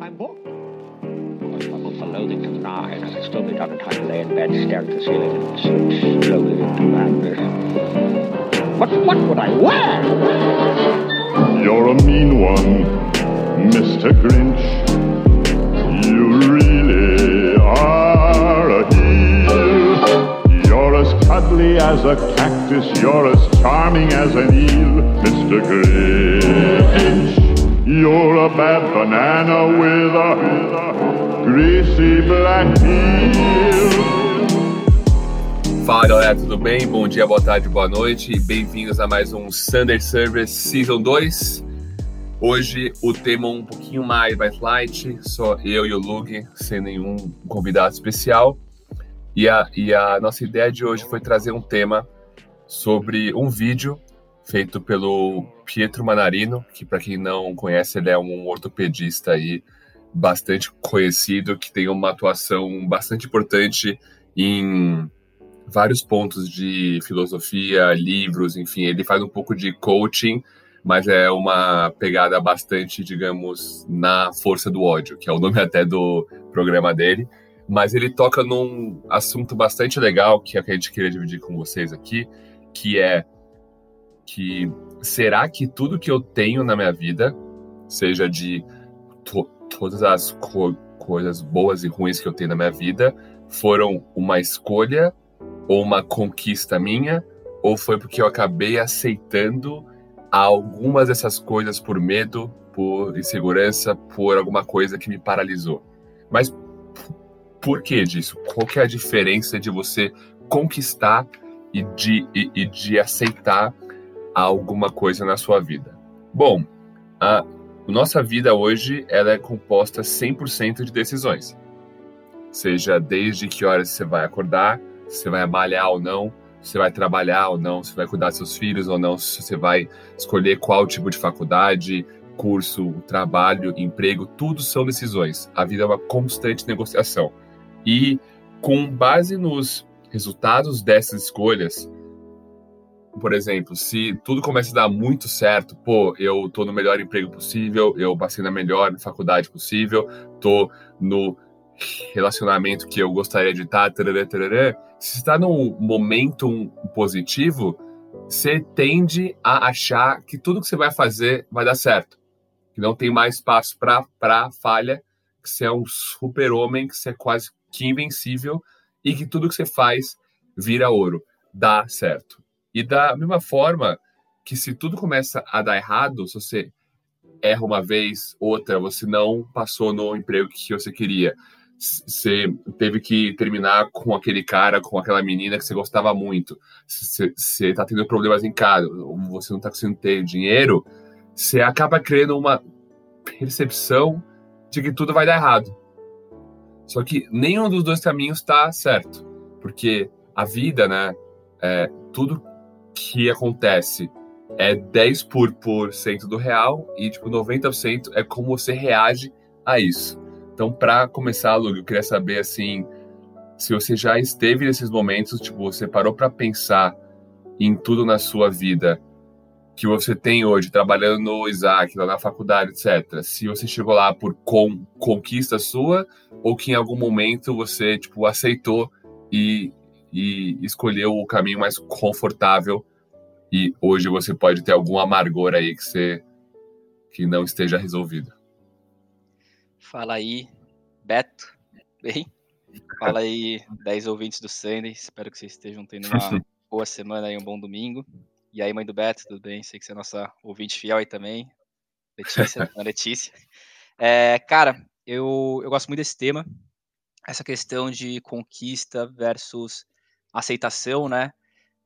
I'm booked. I struggled for loathing to the nine. I still be done in time to lay in bed, stare at the ceiling, and slip slowly into madness. But what would I wear? You're a mean one, Mr. Grinch. You really are a heel. You're as cuddly as a cactus, you're as charming as an eel, Mr. Grinch. You're a bad banana with a greasy black peel. Fala galera, tudo bem? Bom dia, boa tarde, boa noite. Bem-vindos a mais um Sunday Service Season 2. Hoje o tema um pouquinho mais, mais light, só eu e o Lug, sem nenhum convidado especial. E a, e a nossa ideia de hoje foi trazer um tema sobre um vídeo feito pelo Pietro Manarino, que para quem não conhece, ele é um ortopedista aí bastante conhecido, que tem uma atuação bastante importante em vários pontos de filosofia, livros, enfim, ele faz um pouco de coaching, mas é uma pegada bastante, digamos, na força do ódio, que é o nome até do programa dele. Mas ele toca num assunto bastante legal que, é que a gente queria dividir com vocês aqui, que é que será que tudo que eu tenho na minha vida, seja de to todas as co coisas boas e ruins que eu tenho na minha vida, foram uma escolha ou uma conquista minha, ou foi porque eu acabei aceitando algumas dessas coisas por medo, por insegurança, por alguma coisa que me paralisou. Mas por que disso? Qual que é a diferença de você conquistar e de, e, e de aceitar alguma coisa na sua vida? Bom, a nossa vida hoje ela é composta 100% de decisões. Seja desde que horas você vai acordar, se você vai malhar ou não, se você vai trabalhar ou não, se vai cuidar dos seus filhos ou não, se você vai escolher qual tipo de faculdade, curso, trabalho, emprego, tudo são decisões. A vida é uma constante negociação. E com base nos resultados dessas escolhas, por exemplo, se tudo começa a dar muito certo, pô, eu tô no melhor emprego possível, eu passei na melhor faculdade possível, tô no relacionamento que eu gostaria de estar, tarará, tarará, se está num momento positivo, você tende a achar que tudo que você vai fazer vai dar certo, que não tem mais espaço para falha, que você é um super-homem, que você é quase que invencível e que tudo que você faz vira ouro, dá certo. E da mesma forma que se tudo começa a dar errado, se você erra uma vez, outra, você não passou no emprego que você queria, você teve que terminar com aquele cara, com aquela menina que você gostava muito, você está tendo problemas em casa, você não está conseguindo ter dinheiro, você acaba criando uma percepção de que tudo vai dar errado. Só que nenhum dos dois caminhos está certo, porque a vida, né, é, tudo que acontece é 10 por, por cento do real e tipo 90% é como você reage a isso. Então, para começar, Lu, eu queria saber assim, se você já esteve nesses momentos, tipo, você parou para pensar em tudo na sua vida que você tem hoje, trabalhando no Isaac, lá na faculdade, etc. Se você chegou lá por com, conquista sua ou que em algum momento você, tipo, aceitou e, e escolheu o caminho mais confortável e hoje você pode ter algum amargor aí que você que não esteja resolvido. Fala aí, Beto. Bem? Fala aí, 10 ouvintes do Sunday. Espero que vocês estejam tendo uma boa semana e um bom domingo. E aí, mãe do Beto, tudo bem? Sei que você é nossa ouvinte fiel aí também. Letícia, Letícia. É, cara, eu, eu gosto muito desse tema. Essa questão de conquista versus aceitação, né?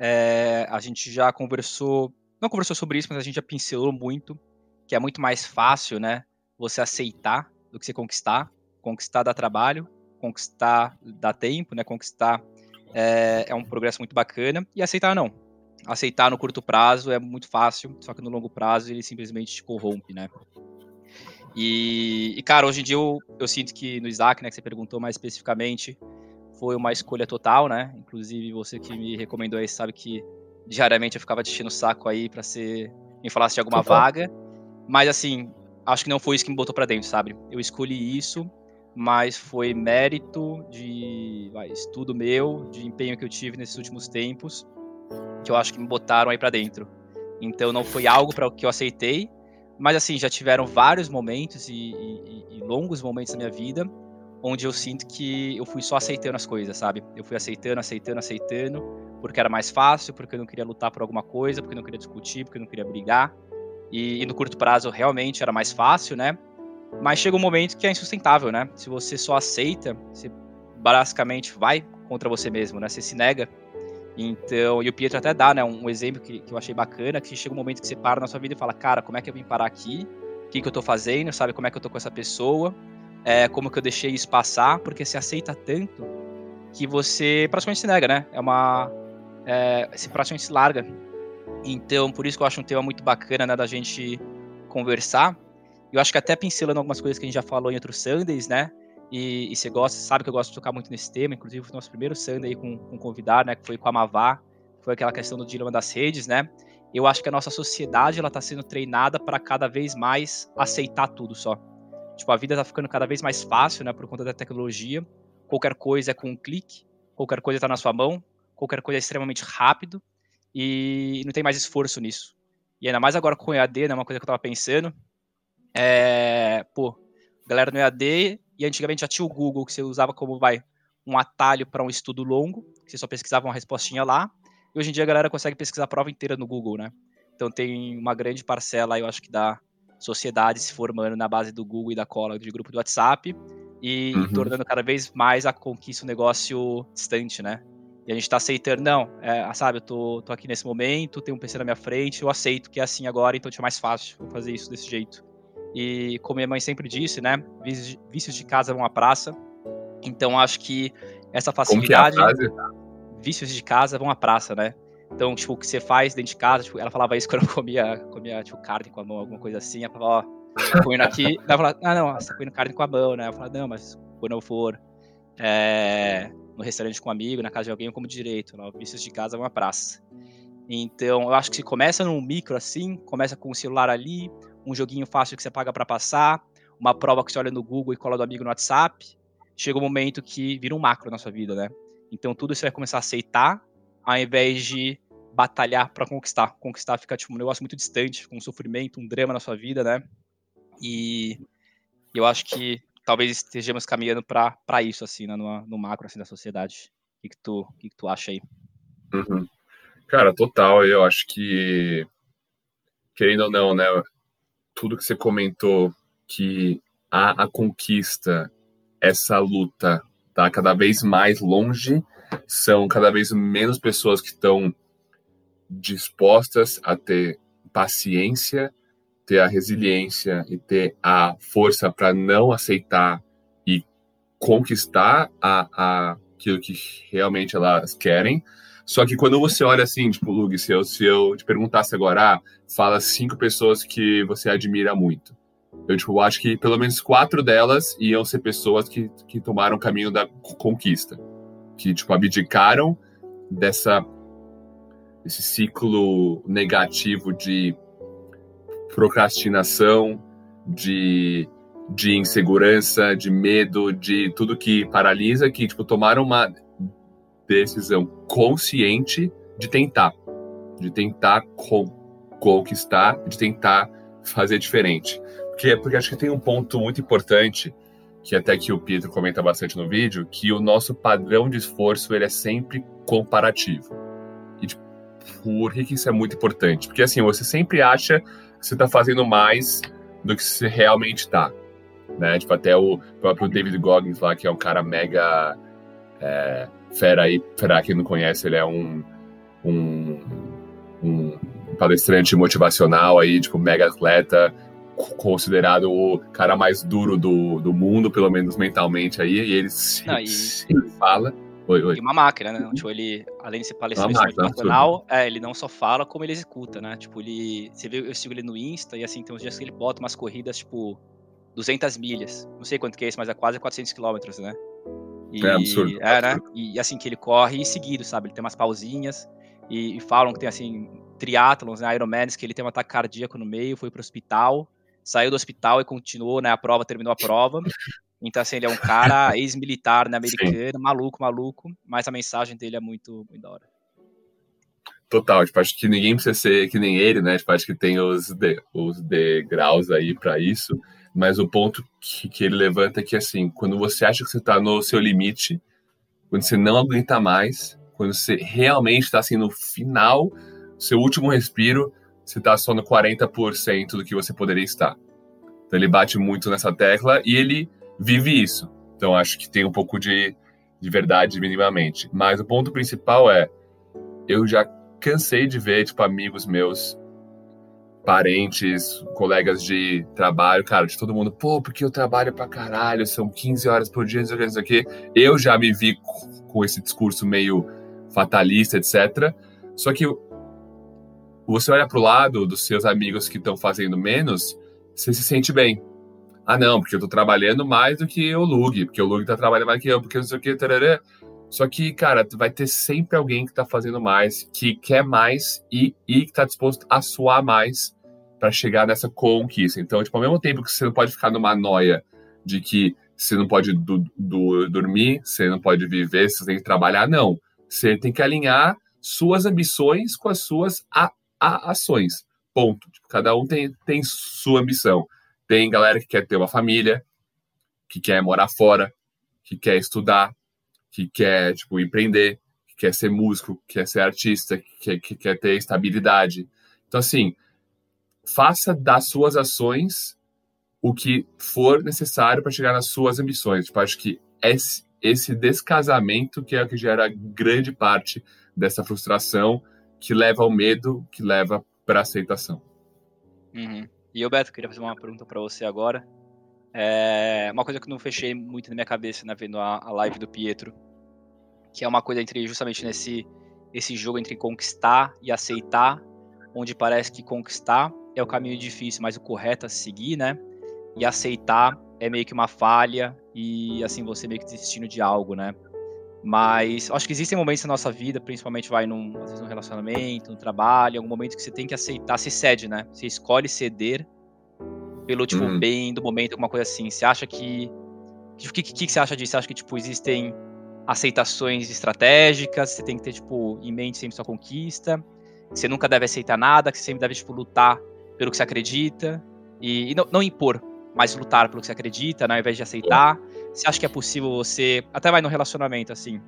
É, a gente já conversou, não conversou sobre isso, mas a gente já pincelou muito, que é muito mais fácil, né? Você aceitar do que você conquistar. Conquistar dá trabalho, conquistar dá tempo, né? Conquistar é, é um progresso muito bacana. E aceitar não. Aceitar no curto prazo é muito fácil, só que no longo prazo ele simplesmente te corrompe, né? E, e, cara, hoje em dia eu, eu sinto que no Isaac, né, que você perguntou mais especificamente, foi uma escolha total, né? Inclusive você que me recomendou aí sabe que diariamente eu ficava enchendo o saco aí para ser me falasse de alguma total. vaga. Mas assim, acho que não foi isso que me botou para dentro, sabe? Eu escolhi isso, mas foi mérito de vai, estudo meu, de empenho que eu tive nesses últimos tempos, que eu acho que me botaram aí para dentro. Então não foi algo para o que eu aceitei, mas assim, já tiveram vários momentos e, e, e, longos momentos na minha vida onde eu sinto que eu fui só aceitando as coisas, sabe? Eu fui aceitando, aceitando, aceitando, porque era mais fácil, porque eu não queria lutar por alguma coisa, porque eu não queria discutir, porque eu não queria brigar. E, e no curto prazo realmente era mais fácil, né? Mas chega um momento que é insustentável, né? Se você só aceita, você basicamente vai contra você mesmo, né? Você se nega. Então, e o Pietro até dá, né, um exemplo que, que eu achei bacana, que chega um momento que você para na sua vida e fala, cara, como é que eu vim parar aqui? O que, que eu tô fazendo? Sabe como é que eu tô com essa pessoa? É, como que eu deixei isso passar? Porque você aceita tanto que você praticamente se nega, né? É uma... É, você praticamente se larga. Então, por isso que eu acho um tema muito bacana, né, da gente conversar. Eu acho que até pincelando algumas coisas que a gente já falou em outros Sundays, né? E, e, você gosta, sabe que eu gosto de tocar muito nesse tema, inclusive o nosso primeiro Sunday com, com um convidado, né, que foi com a Mavá, foi aquela questão do dilema das redes, né? Eu acho que a nossa sociedade ela tá sendo treinada para cada vez mais aceitar tudo só. Tipo, a vida tá ficando cada vez mais fácil, né, por conta da tecnologia. Qualquer coisa é com um clique, qualquer coisa tá na sua mão, qualquer coisa é extremamente rápido e não tem mais esforço nisso. E ainda mais agora com o EAD, né, uma coisa que eu tava pensando, é, pô, galera no EAD e antigamente já tinha o Google, que você usava como vai um atalho para um estudo longo, que você só pesquisava uma respostinha lá. E hoje em dia a galera consegue pesquisar a prova inteira no Google, né? Então tem uma grande parcela, eu acho que da sociedade se formando na base do Google e da cola de grupo do WhatsApp e uhum. tornando cada vez mais a conquista um negócio distante, né? E a gente tá aceitando, não, é, sabe, eu tô, tô aqui nesse momento, tem um PC na minha frente, eu aceito que é assim agora, então é mais fácil vou fazer isso desse jeito. E como minha mãe sempre disse, né? Vícios de casa vão à praça. Então acho que essa facilidade. Como que é a frase? Vícios de casa vão à praça, né? Então, tipo, o que você faz dentro de casa, tipo, ela falava isso quando eu comia, comia tipo, carne com a mão, alguma coisa assim. Ela falava, ó, comendo aqui. Ela falava, ah, não, você tá comendo carne com a mão, né? Eu falava, não, mas quando eu for é, no restaurante com um amigo, na casa de alguém, eu como direito. Não, vícios de casa vão à praça. Então, eu acho que se começa num micro assim, começa com o celular ali, um joguinho fácil que você paga para passar, uma prova que você olha no Google e cola do amigo no WhatsApp, chega um momento que vira um macro na sua vida, né? Então tudo você vai começar a aceitar, ao invés de batalhar para conquistar. Conquistar fica tipo um negócio muito distante, com um sofrimento, um drama na sua vida, né? E eu acho que talvez estejamos caminhando para isso, assim, né? no, no macro assim, da sociedade. O que, que, tu, que, que tu acha aí? Uhum. Cara, total. Eu acho que, querendo ou não, né? tudo que você comentou, que a, a conquista, essa luta, tá cada vez mais longe, são cada vez menos pessoas que estão dispostas a ter paciência, ter a resiliência e ter a força para não aceitar e conquistar a, a, aquilo que realmente elas querem, só que quando você olha assim, tipo, Lug, se eu, se eu te perguntasse agora, ah, fala cinco pessoas que você admira muito. Eu, tipo, acho que pelo menos quatro delas iam ser pessoas que, que tomaram o caminho da conquista. Que, tipo, abdicaram dessa, desse ciclo negativo de procrastinação, de, de insegurança, de medo, de tudo que paralisa, que, tipo, tomaram uma decisão consciente de tentar, de tentar con conquistar, de tentar fazer diferente. Porque, porque acho que tem um ponto muito importante que até que o Pietro comenta bastante no vídeo, que o nosso padrão de esforço ele é sempre comparativo. Por que, que isso é muito importante? Porque assim, você sempre acha que você está fazendo mais do que você realmente está. Né? Tipo, até o próprio David Goggins lá, que é um cara mega é, fera aí, para quem não conhece, ele é um, um, um palestrante motivacional aí, tipo, mega atleta, considerado o cara mais duro do, do mundo, pelo menos mentalmente aí, e ele não, e... sempre fala. Oi, oi. E uma máquina, né? Tipo, ele, além de ser palestrante motivacional, é, ele não só fala, como ele executa, né? Tipo, ele. Você vê, eu sigo ele no Insta, e assim, tem uns dias que ele bota umas corridas, tipo, 200 milhas. Não sei quanto que é isso, mas é quase 400 quilômetros, né? E, é absurdo. É, né? E assim que ele corre seguido, sabe? Ele tem umas pausinhas e, e falam que tem assim triatlons, né, Ironmans, que ele tem um ataque cardíaco no meio, foi pro hospital. saiu do hospital e continuou, né? A prova, terminou a prova. Então, assim, ele é um cara ex-militar, né, americano, Sim. maluco, maluco, mas a mensagem dele é muito, muito da hora. Total, tipo, acho que ninguém precisa ser que nem ele, né? Tipo, acho que tem os, de, os degraus aí para isso, mas o ponto que, que ele levanta é que, assim, quando você acha que você tá no seu limite, quando você não aguenta mais, quando você realmente está assim no final, seu último respiro, você está só no 40% do que você poderia estar. Então ele bate muito nessa tecla e ele vive isso. Então acho que tem um pouco de, de verdade minimamente. Mas o ponto principal é, eu já cansei de ver tipo amigos meus, parentes, colegas de trabalho, cara, de todo mundo, pô, porque eu trabalho pra caralho, são 15 horas por dia, não sei o que, Eu já me vi com esse discurso meio fatalista, etc. Só que você olha pro lado dos seus amigos que estão fazendo menos, você se sente bem. Ah, não, porque eu tô trabalhando mais do que o Lug, porque o Lug tá trabalhando mais que eu, porque não sei o que, tarará. Só que, cara, vai ter sempre alguém que tá fazendo mais, que quer mais e, e que tá disposto a suar mais para chegar nessa conquista. Então, tipo, ao mesmo tempo que você não pode ficar numa noia de que você não pode do, do, dormir, você não pode viver, você tem que trabalhar, não. Você tem que alinhar suas ambições com as suas a, a, ações. Ponto. Tipo, cada um tem, tem sua ambição. Tem galera que quer ter uma família, que quer morar fora, que quer estudar, que quer tipo empreender, que quer ser músico, que quer ser artista, que quer, que quer ter estabilidade. Então assim, faça das suas ações o que for necessário para chegar nas suas ambições. Tipo, acho que esse, esse descasamento que é o que gera grande parte dessa frustração, que leva ao medo, que leva para aceitação. Uhum. E eu, Beto, queria fazer uma pergunta para você agora. É uma coisa que não fechei muito na minha cabeça, né, vendo a, a live do Pietro, que é uma coisa entre justamente nesse esse jogo entre conquistar e aceitar, onde parece que conquistar é o caminho difícil, mas o correto a seguir, né? E aceitar é meio que uma falha e assim você meio que desistindo de algo, né? Mas acho que existem momentos na nossa vida, principalmente vai num, às vezes num relacionamento, no trabalho, algum momento que você tem que aceitar, se cede, né? Você escolhe ceder pelo tipo uhum. bem do momento, alguma coisa assim. Você acha que o que, que, que, você acha disso? Você acha que tipo existem aceitações estratégicas? Você tem que ter tipo em mente sempre sua conquista? Que você nunca deve aceitar nada? Que você sempre deve tipo lutar pelo que você acredita e, e não, não impor, mas lutar pelo que você acredita, né, ao invés de aceitar. Você acha que é possível você. Até vai no relacionamento, assim.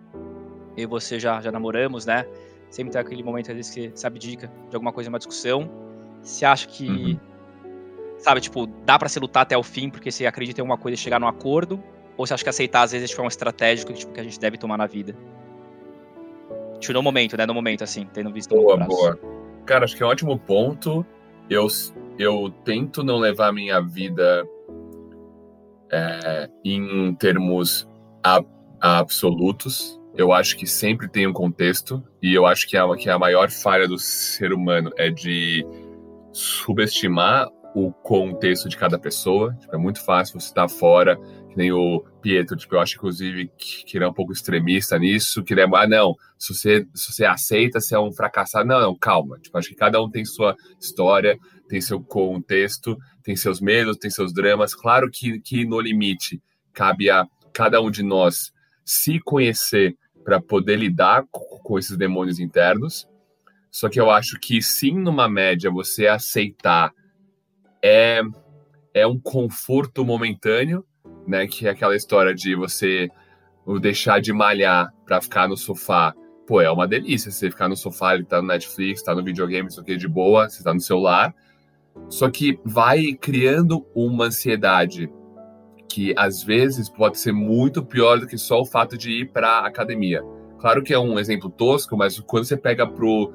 Eu e você já, já namoramos, né? Sempre tem aquele momento, às vezes, que você abdica de alguma coisa, uma discussão. Você acha que. Uhum. Sabe, tipo, dá para se lutar até o fim porque você acredita em alguma coisa e chegar num acordo? Ou você acha que aceitar, às vezes, tipo, é um estratégico tipo, que a gente deve tomar na vida? Tipo, no momento, né? No momento, assim, tendo visto Boa, boa. Cara, acho que é um ótimo ponto. Eu, eu tento não levar a minha vida é, em termos a, a absolutos. Eu acho que sempre tem um contexto, e eu acho que a, que a maior falha do ser humano é de subestimar o contexto de cada pessoa. Tipo, é muito fácil você estar fora, que nem o Pietro, tipo, eu acho, inclusive, que, que ele é um pouco extremista nisso, que ele é, ah, não, se você, se você aceita, você é um fracassado. Não, não, calma. Tipo, acho que cada um tem sua história, tem seu contexto, tem seus medos, tem seus dramas. Claro que, que no limite cabe a cada um de nós se conhecer para poder lidar com esses demônios internos. Só que eu acho que sim, numa média, você aceitar é, é um conforto momentâneo, né? Que é aquela história de você deixar de malhar para ficar no sofá. Pô, é uma delícia você ficar no sofá, ele tá no Netflix, tá no videogame, isso aqui de boa, você tá no celular. Só que vai criando uma ansiedade que às vezes pode ser muito pior do que só o fato de ir para academia. Claro que é um exemplo tosco, mas quando você pega pro,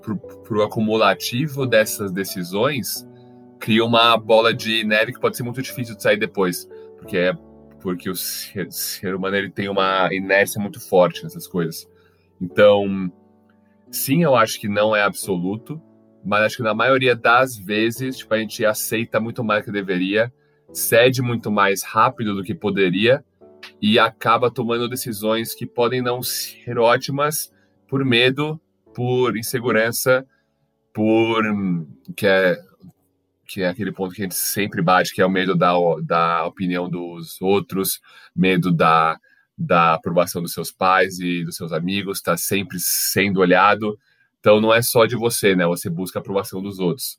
pro, pro acumulativo dessas decisões, cria uma bola de neve que pode ser muito difícil de sair depois, porque é porque o ser, ser humano ele tem uma inércia muito forte nessas coisas. Então, sim, eu acho que não é absoluto, mas acho que na maioria das vezes, tipo, a gente aceita muito mais do que deveria, cede muito mais rápido do que poderia e acaba tomando decisões que podem não ser ótimas por medo, por insegurança, por que é que é aquele ponto que a gente sempre bate, que é o medo da, da opinião dos outros, medo da, da aprovação dos seus pais e dos seus amigos, está sempre sendo olhado. Então não é só de você, né? Você busca a aprovação dos outros.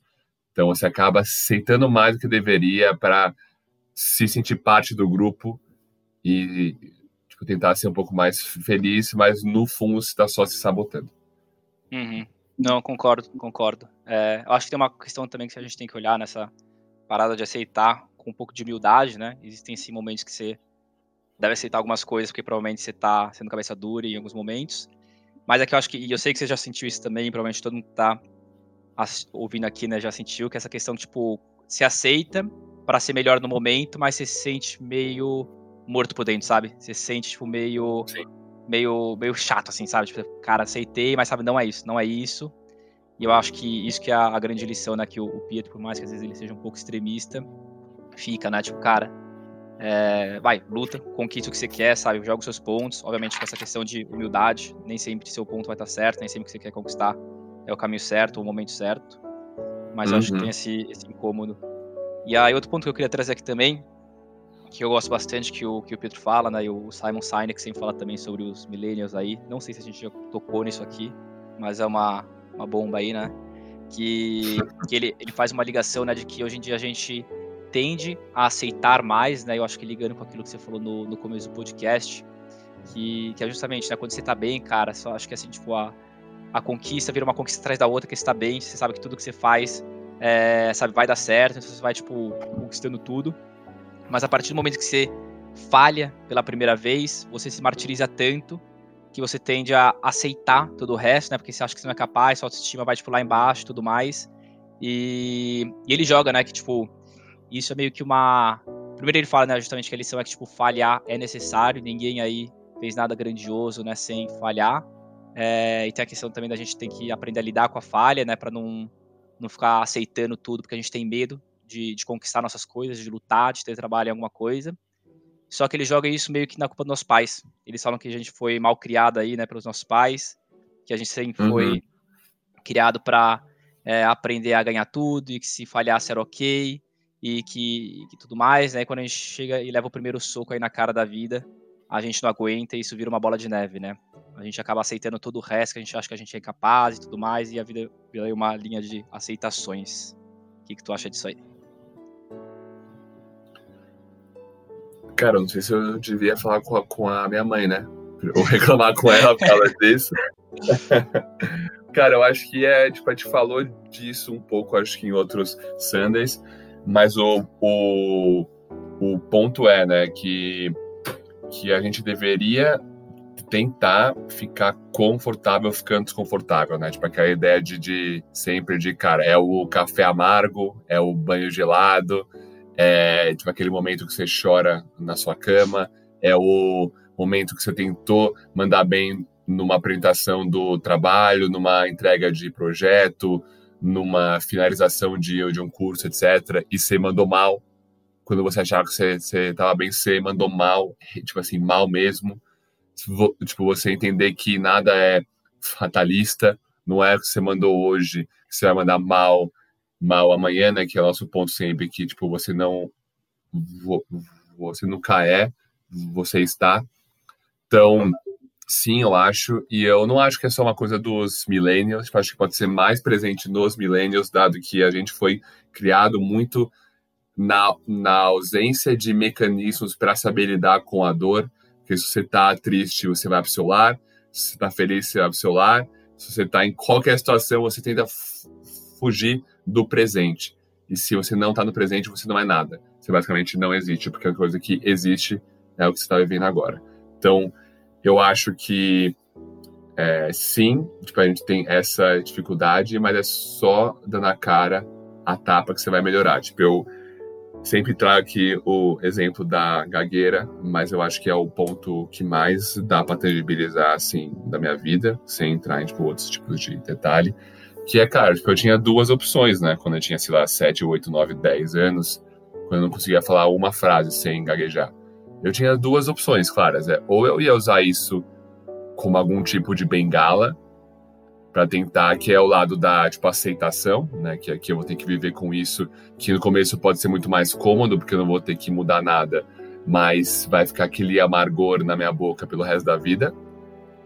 Então você acaba aceitando mais do que deveria para se sentir parte do grupo e tipo, tentar ser um pouco mais feliz, mas no fundo você está só se sabotando. Uhum. Não, concordo, concordo. É, eu acho que tem uma questão também que a gente tem que olhar nessa parada de aceitar com um pouco de humildade, né? Existem sim momentos que você deve aceitar algumas coisas, porque provavelmente você tá sendo cabeça dura em alguns momentos. Mas é que eu acho que, e eu sei que você já sentiu isso também, provavelmente todo mundo que tá ouvindo aqui, né, já sentiu, que essa questão, tipo, se aceita para ser melhor no momento, mas você se sente meio morto por dentro, sabe? Você se sente, tipo, meio. Sim meio, meio chato, assim, sabe? Tipo, cara, aceitei, mas sabe, não é isso, não é isso. E eu acho que isso que é a, grande lição, né? Que o, o Pietro, por mais que às vezes ele seja um pouco extremista, fica, né? Tipo, cara, é, vai, luta, conquista o que você quer, sabe? Joga os seus pontos. Obviamente com essa questão de humildade, nem sempre seu ponto vai estar certo, nem sempre que você quer conquistar é o caminho certo, o momento certo. Mas uhum. eu acho que uhum. tem esse, esse incômodo. E aí, outro ponto que eu queria trazer aqui também, que eu gosto bastante que o, que o Pedro fala, né? E o Simon Sinek sempre fala também sobre os millennials aí. Não sei se a gente já tocou nisso aqui, mas é uma, uma bomba aí, né? Que, que ele, ele faz uma ligação, né? De que hoje em dia a gente tende a aceitar mais, né? Eu acho que ligando com aquilo que você falou no, no começo do podcast, que, que é justamente, né? Quando você tá bem, cara, só acho que assim, tipo, a, a conquista vira uma conquista atrás da outra, que você tá bem, você sabe que tudo que você faz, é, sabe, vai dar certo, então você vai, tipo, conquistando tudo. Mas a partir do momento que você falha pela primeira vez, você se martiriza tanto que você tende a aceitar todo o resto, né? Porque você acha que você não é capaz, sua autoestima vai, tipo, lá embaixo e tudo mais. E, e ele joga, né? Que, tipo, isso é meio que uma. Primeiro ele fala, né, justamente que a lição é que, tipo, falhar é necessário, ninguém aí fez nada grandioso, né, sem falhar. É, e tem a questão também da gente ter que aprender a lidar com a falha, né, para não, não ficar aceitando tudo, porque a gente tem medo de, de conquistar nossas coisas, de lutar, de ter trabalho em alguma coisa. Só que ele joga isso meio que na culpa dos nossos pais. Eles falam que a gente foi mal criado aí, né, pelos nossos pais, que a gente sempre uhum. foi criado para é, aprender a ganhar tudo e que se falhasse era ok e que, que, tudo mais, né? E quando a gente chega e leva o primeiro soco aí na cara da vida, a gente não aguenta e isso vira uma bola de neve, né? A gente acaba aceitando todo o resto que a gente acha que a gente é capaz e tudo mais e a vida vira uma linha de aceitações. O que, que tu acha disso aí? Cara, não sei se eu devia falar com a, com a minha mãe, né? Ou reclamar com ela por causa disso. Cara, eu acho que é, tipo, a gente falou disso um pouco, acho que em outros Sundays, mas o, o, o ponto é, né, que, que a gente deveria tentar ficar confortável ficando desconfortável, né? Tipo, aquela ideia de, de sempre de, cara, é o café amargo, é o banho gelado, é tipo aquele momento que você chora na sua cama, é o momento que você tentou mandar bem numa apresentação do trabalho, numa entrega de projeto, numa finalização de, de um curso, etc. E você mandou mal. Quando você achava que você estava bem, você mandou mal, tipo assim, mal mesmo. Tipo, você entender que nada é fatalista, não é o que você mandou hoje, que você vai mandar mal mal amanhã, né? Que é o nosso ponto sempre, que tipo, você não você nunca é, você está. Então, sim, eu acho, e eu não acho que é só uma coisa dos millennials, eu acho que pode ser mais presente nos millennials, dado que a gente foi criado muito na, na ausência de mecanismos para saber lidar com a dor, porque se você está triste, você vai para seu lar, se você está feliz, você vai para seu lar, se você está em qualquer situação, você tenta fugir do presente. E se você não está no presente, você não é nada. Você basicamente não existe, porque a coisa que existe é o que você está vivendo agora. Então, eu acho que é, sim, tipo, a gente tem essa dificuldade, mas é só dando a cara a tapa que você vai melhorar. Tipo, eu sempre trago aqui o exemplo da gagueira, mas eu acho que é o ponto que mais dá para tangibilizar, assim, da minha vida, sem entrar em tipo, outros tipos de detalhe que é, cara, tipo, eu tinha duas opções, né? Quando eu tinha, sei lá, 7, 8, 9, 10 anos, quando eu não conseguia falar uma frase sem gaguejar. Eu tinha duas opções claras. É, ou eu ia usar isso como algum tipo de bengala para tentar, que é o lado da tipo aceitação, né? Que aqui eu vou ter que viver com isso, que no começo pode ser muito mais cômodo, porque eu não vou ter que mudar nada, mas vai ficar aquele amargor na minha boca pelo resto da vida.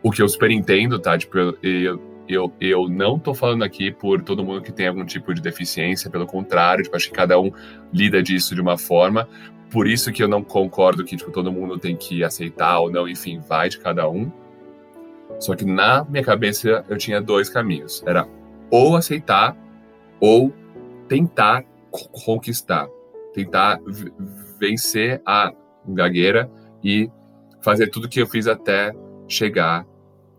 O que eu super entendo, tá? Tipo, eu, eu, eu, eu não tô falando aqui por todo mundo que tem algum tipo de deficiência, pelo contrário, tipo, acho que cada um lida disso de uma forma. Por isso que eu não concordo que tipo, todo mundo tem que aceitar ou não, enfim, vai de cada um. Só que na minha cabeça eu tinha dois caminhos. Era ou aceitar ou tentar conquistar, tentar vencer a gagueira e fazer tudo que eu fiz até chegar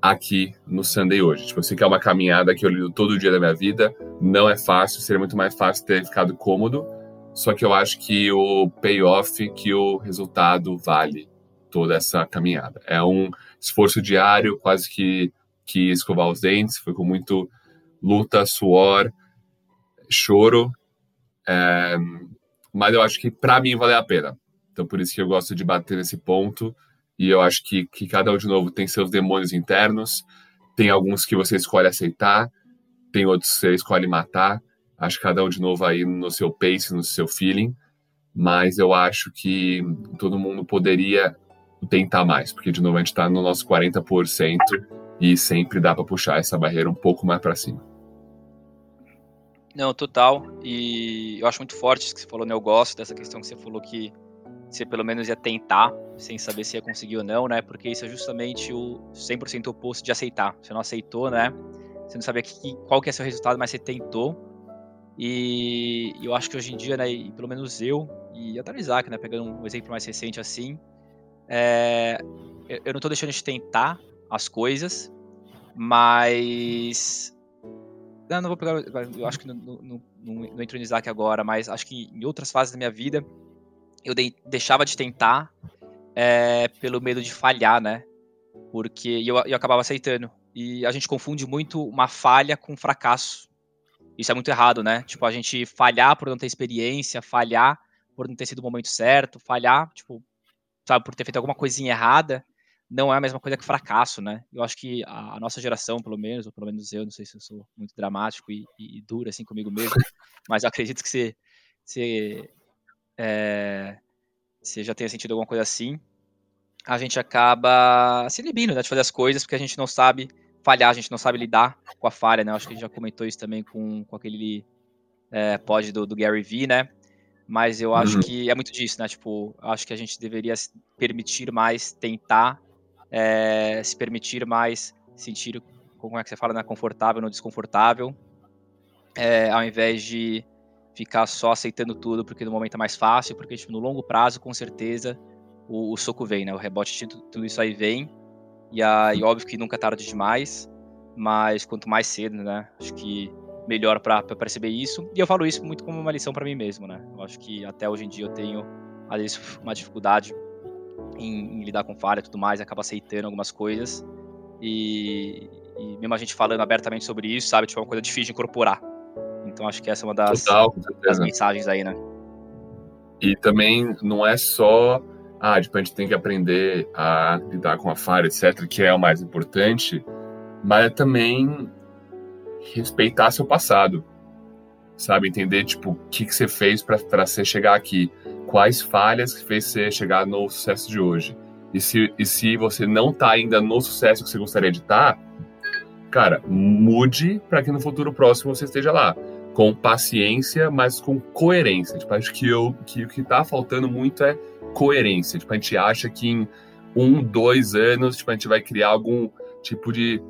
aqui no Sunday hoje. Tipo, eu sei que é uma caminhada que eu lido todo dia da minha vida, não é fácil, seria muito mais fácil ter ficado cômodo, só que eu acho que o payoff, que o resultado vale toda essa caminhada. É um esforço diário, quase que, que escovar os dentes, foi com muito luta, suor, choro, é, mas eu acho que para mim vale a pena. Então por isso que eu gosto de bater nesse ponto e eu acho que, que cada um de novo tem seus demônios internos, tem alguns que você escolhe aceitar, tem outros que você escolhe matar. Acho que cada um de novo aí no seu pace, no seu feeling, mas eu acho que todo mundo poderia tentar mais, porque de novo a gente está no nosso 40% e sempre dá para puxar essa barreira um pouco mais para cima. Não, total. E eu acho muito forte isso que você falou, né? Eu gosto dessa questão que você falou que você pelo menos ia tentar, sem saber se ia conseguir ou não, né? Porque isso é justamente o 100% oposto de aceitar. Você não aceitou, né? Você não sabia que, qual que é seu resultado, mas você tentou. E eu acho que hoje em dia, né, e pelo menos eu, e até o Isaac, né, pegando um exemplo mais recente assim, é, eu não estou deixando de tentar as coisas, mas. Não, não vou pegar. Eu acho que não, não, não, não entro no Isaac agora, mas acho que em outras fases da minha vida eu de, deixava de tentar é, pelo medo de falhar, né? Porque eu, eu acabava aceitando. E a gente confunde muito uma falha com fracasso. Isso é muito errado, né? Tipo, a gente falhar por não ter experiência, falhar por não ter sido o momento certo, falhar, tipo, sabe, por ter feito alguma coisinha errada, não é a mesma coisa que fracasso, né? Eu acho que a, nossa geração, pelo menos, ou pelo menos eu, não sei se eu sou muito dramático e, e duro assim comigo mesmo, mas acredito que você, você, é, você já tenha sentido alguma coisa assim. A gente acaba se inibindo né, de fazer as coisas porque a gente não sabe falhar, a gente não sabe lidar com a falha, né? Acho que a gente já comentou isso também com, com aquele é, pod do, do Gary Vee, né? Mas eu acho uhum. que é muito disso, né? Tipo, acho que a gente deveria permitir mais, tentar é, se permitir mais, sentir, como é que você fala, né? Confortável, não desconfortável, é, ao invés de ficar só aceitando tudo porque no momento é mais fácil, porque tipo, no longo prazo, com certeza, o, o soco vem, né? O rebote tudo, tudo isso aí vem. E aí, óbvio que nunca é tarde demais, mas quanto mais cedo, né? Acho que melhor para perceber isso. E eu falo isso muito como uma lição para mim mesmo, né? Eu acho que até hoje em dia eu tenho, às vezes, uma dificuldade em, em lidar com falha e tudo mais, acaba aceitando algumas coisas. E, e, mesmo a gente falando abertamente sobre isso, sabe? Tipo, é uma coisa difícil de incorporar. Então acho que essa é uma das, Total, das mensagens aí, né? E também não é só, ah, tipo, a gente tem que aprender a lidar com a falha, etc., que é o mais importante, mas é também respeitar seu passado, sabe? Entender, tipo, o que, que você fez para você chegar aqui, quais falhas que fez você chegar no sucesso de hoje. E se, e se você não tá ainda no sucesso que você gostaria de estar, tá, cara, mude para que no futuro próximo você esteja lá. Com paciência, mas com coerência. Tipo, acho que, eu, que o que tá faltando muito é coerência. Tipo, a gente acha que em um, dois anos, tipo, a gente vai criar algum tipo de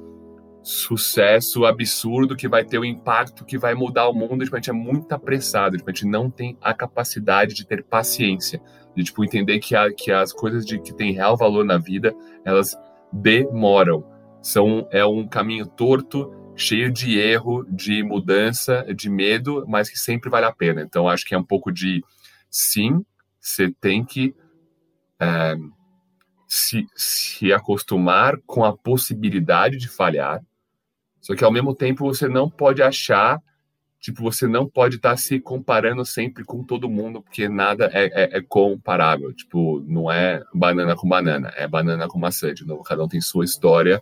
sucesso absurdo que vai ter um impacto que vai mudar o mundo, tipo, a gente é muito apressado, tipo, a gente não tem a capacidade de ter paciência, de tipo, entender que, a, que as coisas de que têm real valor na vida, elas demoram. São, é um caminho torto, cheio de erro, de mudança, de medo, mas que sempre vale a pena. Então, acho que é um pouco de sim, você tem que é, se, se acostumar com a possibilidade de falhar, só que ao mesmo tempo você não pode achar, tipo, você não pode estar tá se comparando sempre com todo mundo, porque nada é, é, é, comparável. Tipo, não é banana com banana, é banana com maçã. De novo, cada um tem sua história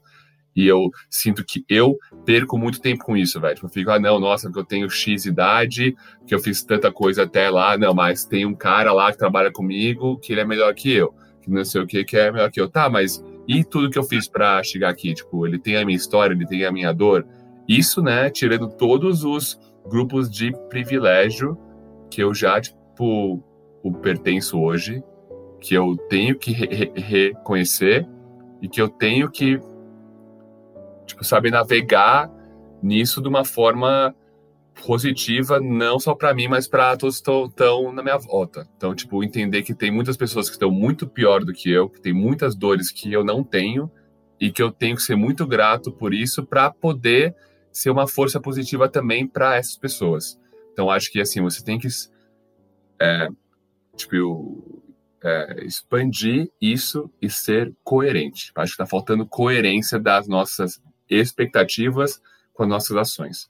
E eu sinto que eu perco muito tempo com isso, velho. Tipo, eu fico, ah, não, nossa, porque eu tenho X idade, que eu fiz tanta coisa até lá. Não, mas tem um cara lá que trabalha comigo que ele é melhor que eu. Que não sei o que, que é melhor que eu. Tá, mas e tudo que eu fiz para chegar aqui? Tipo, ele tem a minha história, ele tem a minha dor. Isso, né, tirando todos os grupos de privilégio que eu já, tipo, o pertenço hoje, que eu tenho que re reconhecer e que eu tenho que tipo, saber navegar nisso de uma forma positiva, não só para mim, mas para todos que estão na minha volta. Então, tipo, entender que tem muitas pessoas que estão muito pior do que eu, que tem muitas dores que eu não tenho e que eu tenho que ser muito grato por isso para poder ser uma força positiva também para essas pessoas. Então, acho que assim, você tem que é, tipo, é, expandir isso e ser coerente. Acho que está faltando coerência das nossas expectativas com as nossas ações.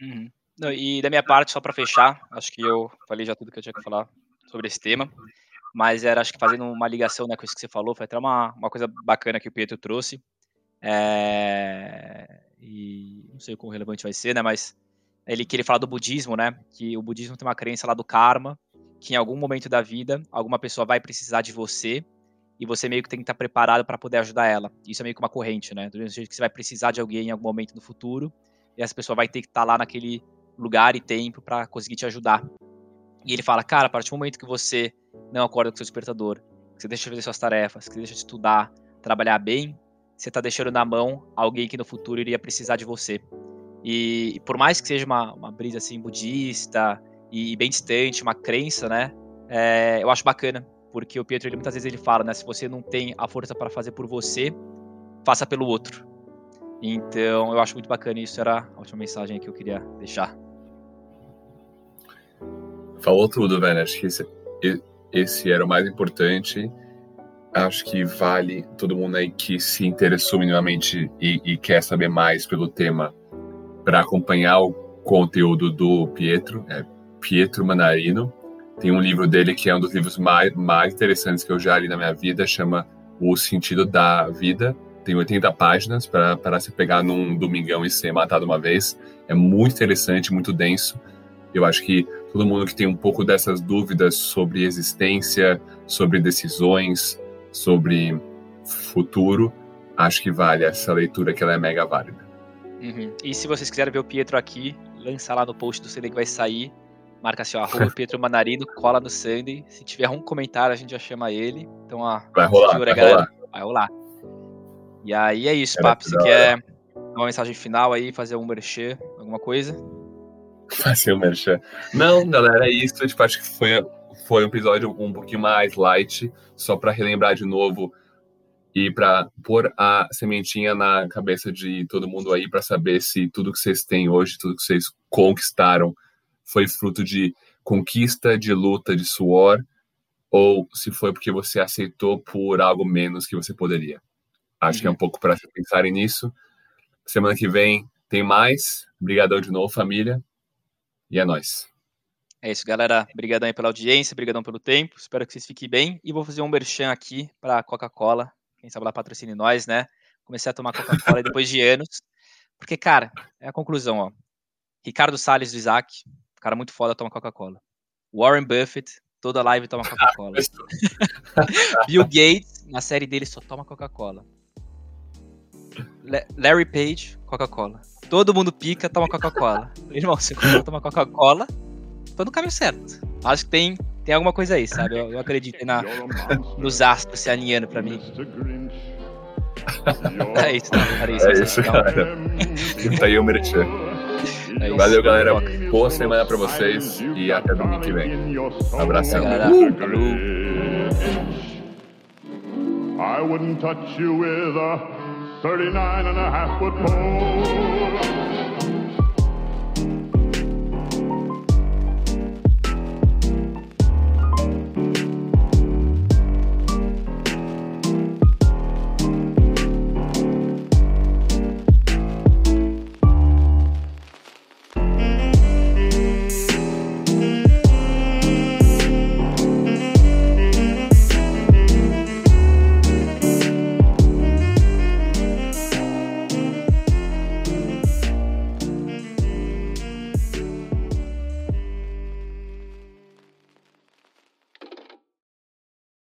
Uhum. E da minha parte, só para fechar, acho que eu falei já tudo que eu tinha que falar sobre esse tema, mas era, acho que fazendo uma ligação né, com isso que você falou, foi até uma, uma coisa bacana que o Pietro trouxe, é, e não sei o quão relevante vai ser, né, mas ele queria falar do budismo, né, que o budismo tem uma crença lá do karma, que em algum momento da vida, alguma pessoa vai precisar de você, e você meio que tem que estar preparado para poder ajudar ela. Isso é meio que uma corrente, né? Do mesmo jeito que você vai precisar de alguém em algum momento no futuro, e essa pessoa vai ter que estar lá naquele lugar e tempo para conseguir te ajudar. E ele fala, cara, a partir do momento que você não acorda com seu despertador, que você deixa de fazer suas tarefas, que você deixa de estudar, trabalhar bem, você está deixando na mão alguém que no futuro iria precisar de você. E por mais que seja uma, uma brisa assim budista e bem distante, uma crença, né? É, eu acho bacana, porque o Pietro ele, muitas vezes ele fala, né? Se você não tem a força para fazer por você, faça pelo outro. Então eu acho muito bacana isso. Era a última mensagem que eu queria deixar. Falou tudo, velho. Acho que esse, esse era o mais importante. Acho que vale todo mundo aí que se interessou minimamente e, e quer saber mais pelo tema para acompanhar o conteúdo do Pietro. É Pietro Manarino. Tem um livro dele que é um dos livros mais, mais interessantes que eu já li na minha vida, chama O Sentido da Vida. Tem 80 páginas para se pegar num domingão e ser matado uma vez. É muito interessante, muito denso. Eu acho que todo mundo que tem um pouco dessas dúvidas sobre existência, sobre decisões, sobre futuro, acho que vale essa leitura que ela é mega válida. Uhum. E se vocês quiserem ver o Pietro aqui, lança lá no post do CD que vai sair. Marca assim, ó, arroba Pietro Manarino, cola no Sunday. Se tiver um comentário, a gente já chama ele. Então, ó, vai rolar, segura, vai galera. Rolar. Vai rolar. E aí é isso, Papo. Você quer uma mensagem final aí, fazer um merchan, alguma coisa? Fazer um merchan. Não, galera, é isso. Tipo, acho que foi, foi um episódio um pouquinho mais light, só para relembrar de novo e para pôr a sementinha na cabeça de todo mundo aí para saber se tudo que vocês têm hoje, tudo que vocês conquistaram, foi fruto de conquista, de luta, de suor, ou se foi porque você aceitou por algo menos que você poderia. Acho uhum. que é um uhum. pouco para pensarem nisso. Semana que vem tem mais. Obrigadão de novo, família. E é nóis. É isso, galera. Obrigadão aí pela audiência, obrigadão pelo tempo. Espero que vocês fiquem bem. E vou fazer um merchan aqui para Coca-Cola. Quem sabe lá patrocine nós, né? Comecei a tomar Coca-Cola depois de anos. Porque, cara, é a conclusão, ó. Ricardo Salles do Isaac, cara muito foda, toma Coca-Cola. Warren Buffett, toda live toma Coca-Cola. Bill Gates, na série dele, só toma Coca-Cola. Larry Page, Coca-Cola. Todo mundo pica, toma Coca-Cola. Irmão, se você toma Coca-Cola, tô no caminho certo. Acho que tem, tem alguma coisa aí, sabe? Eu, eu acredito na, nos astros se alinhando pra mim. é isso, é isso. É isso, cara. Tá aí o merchan. É Valeu, galera. Boa semana pra vocês e até domingo que vem. Um abração. I wouldn't touch you with a 39 and a half foot pole.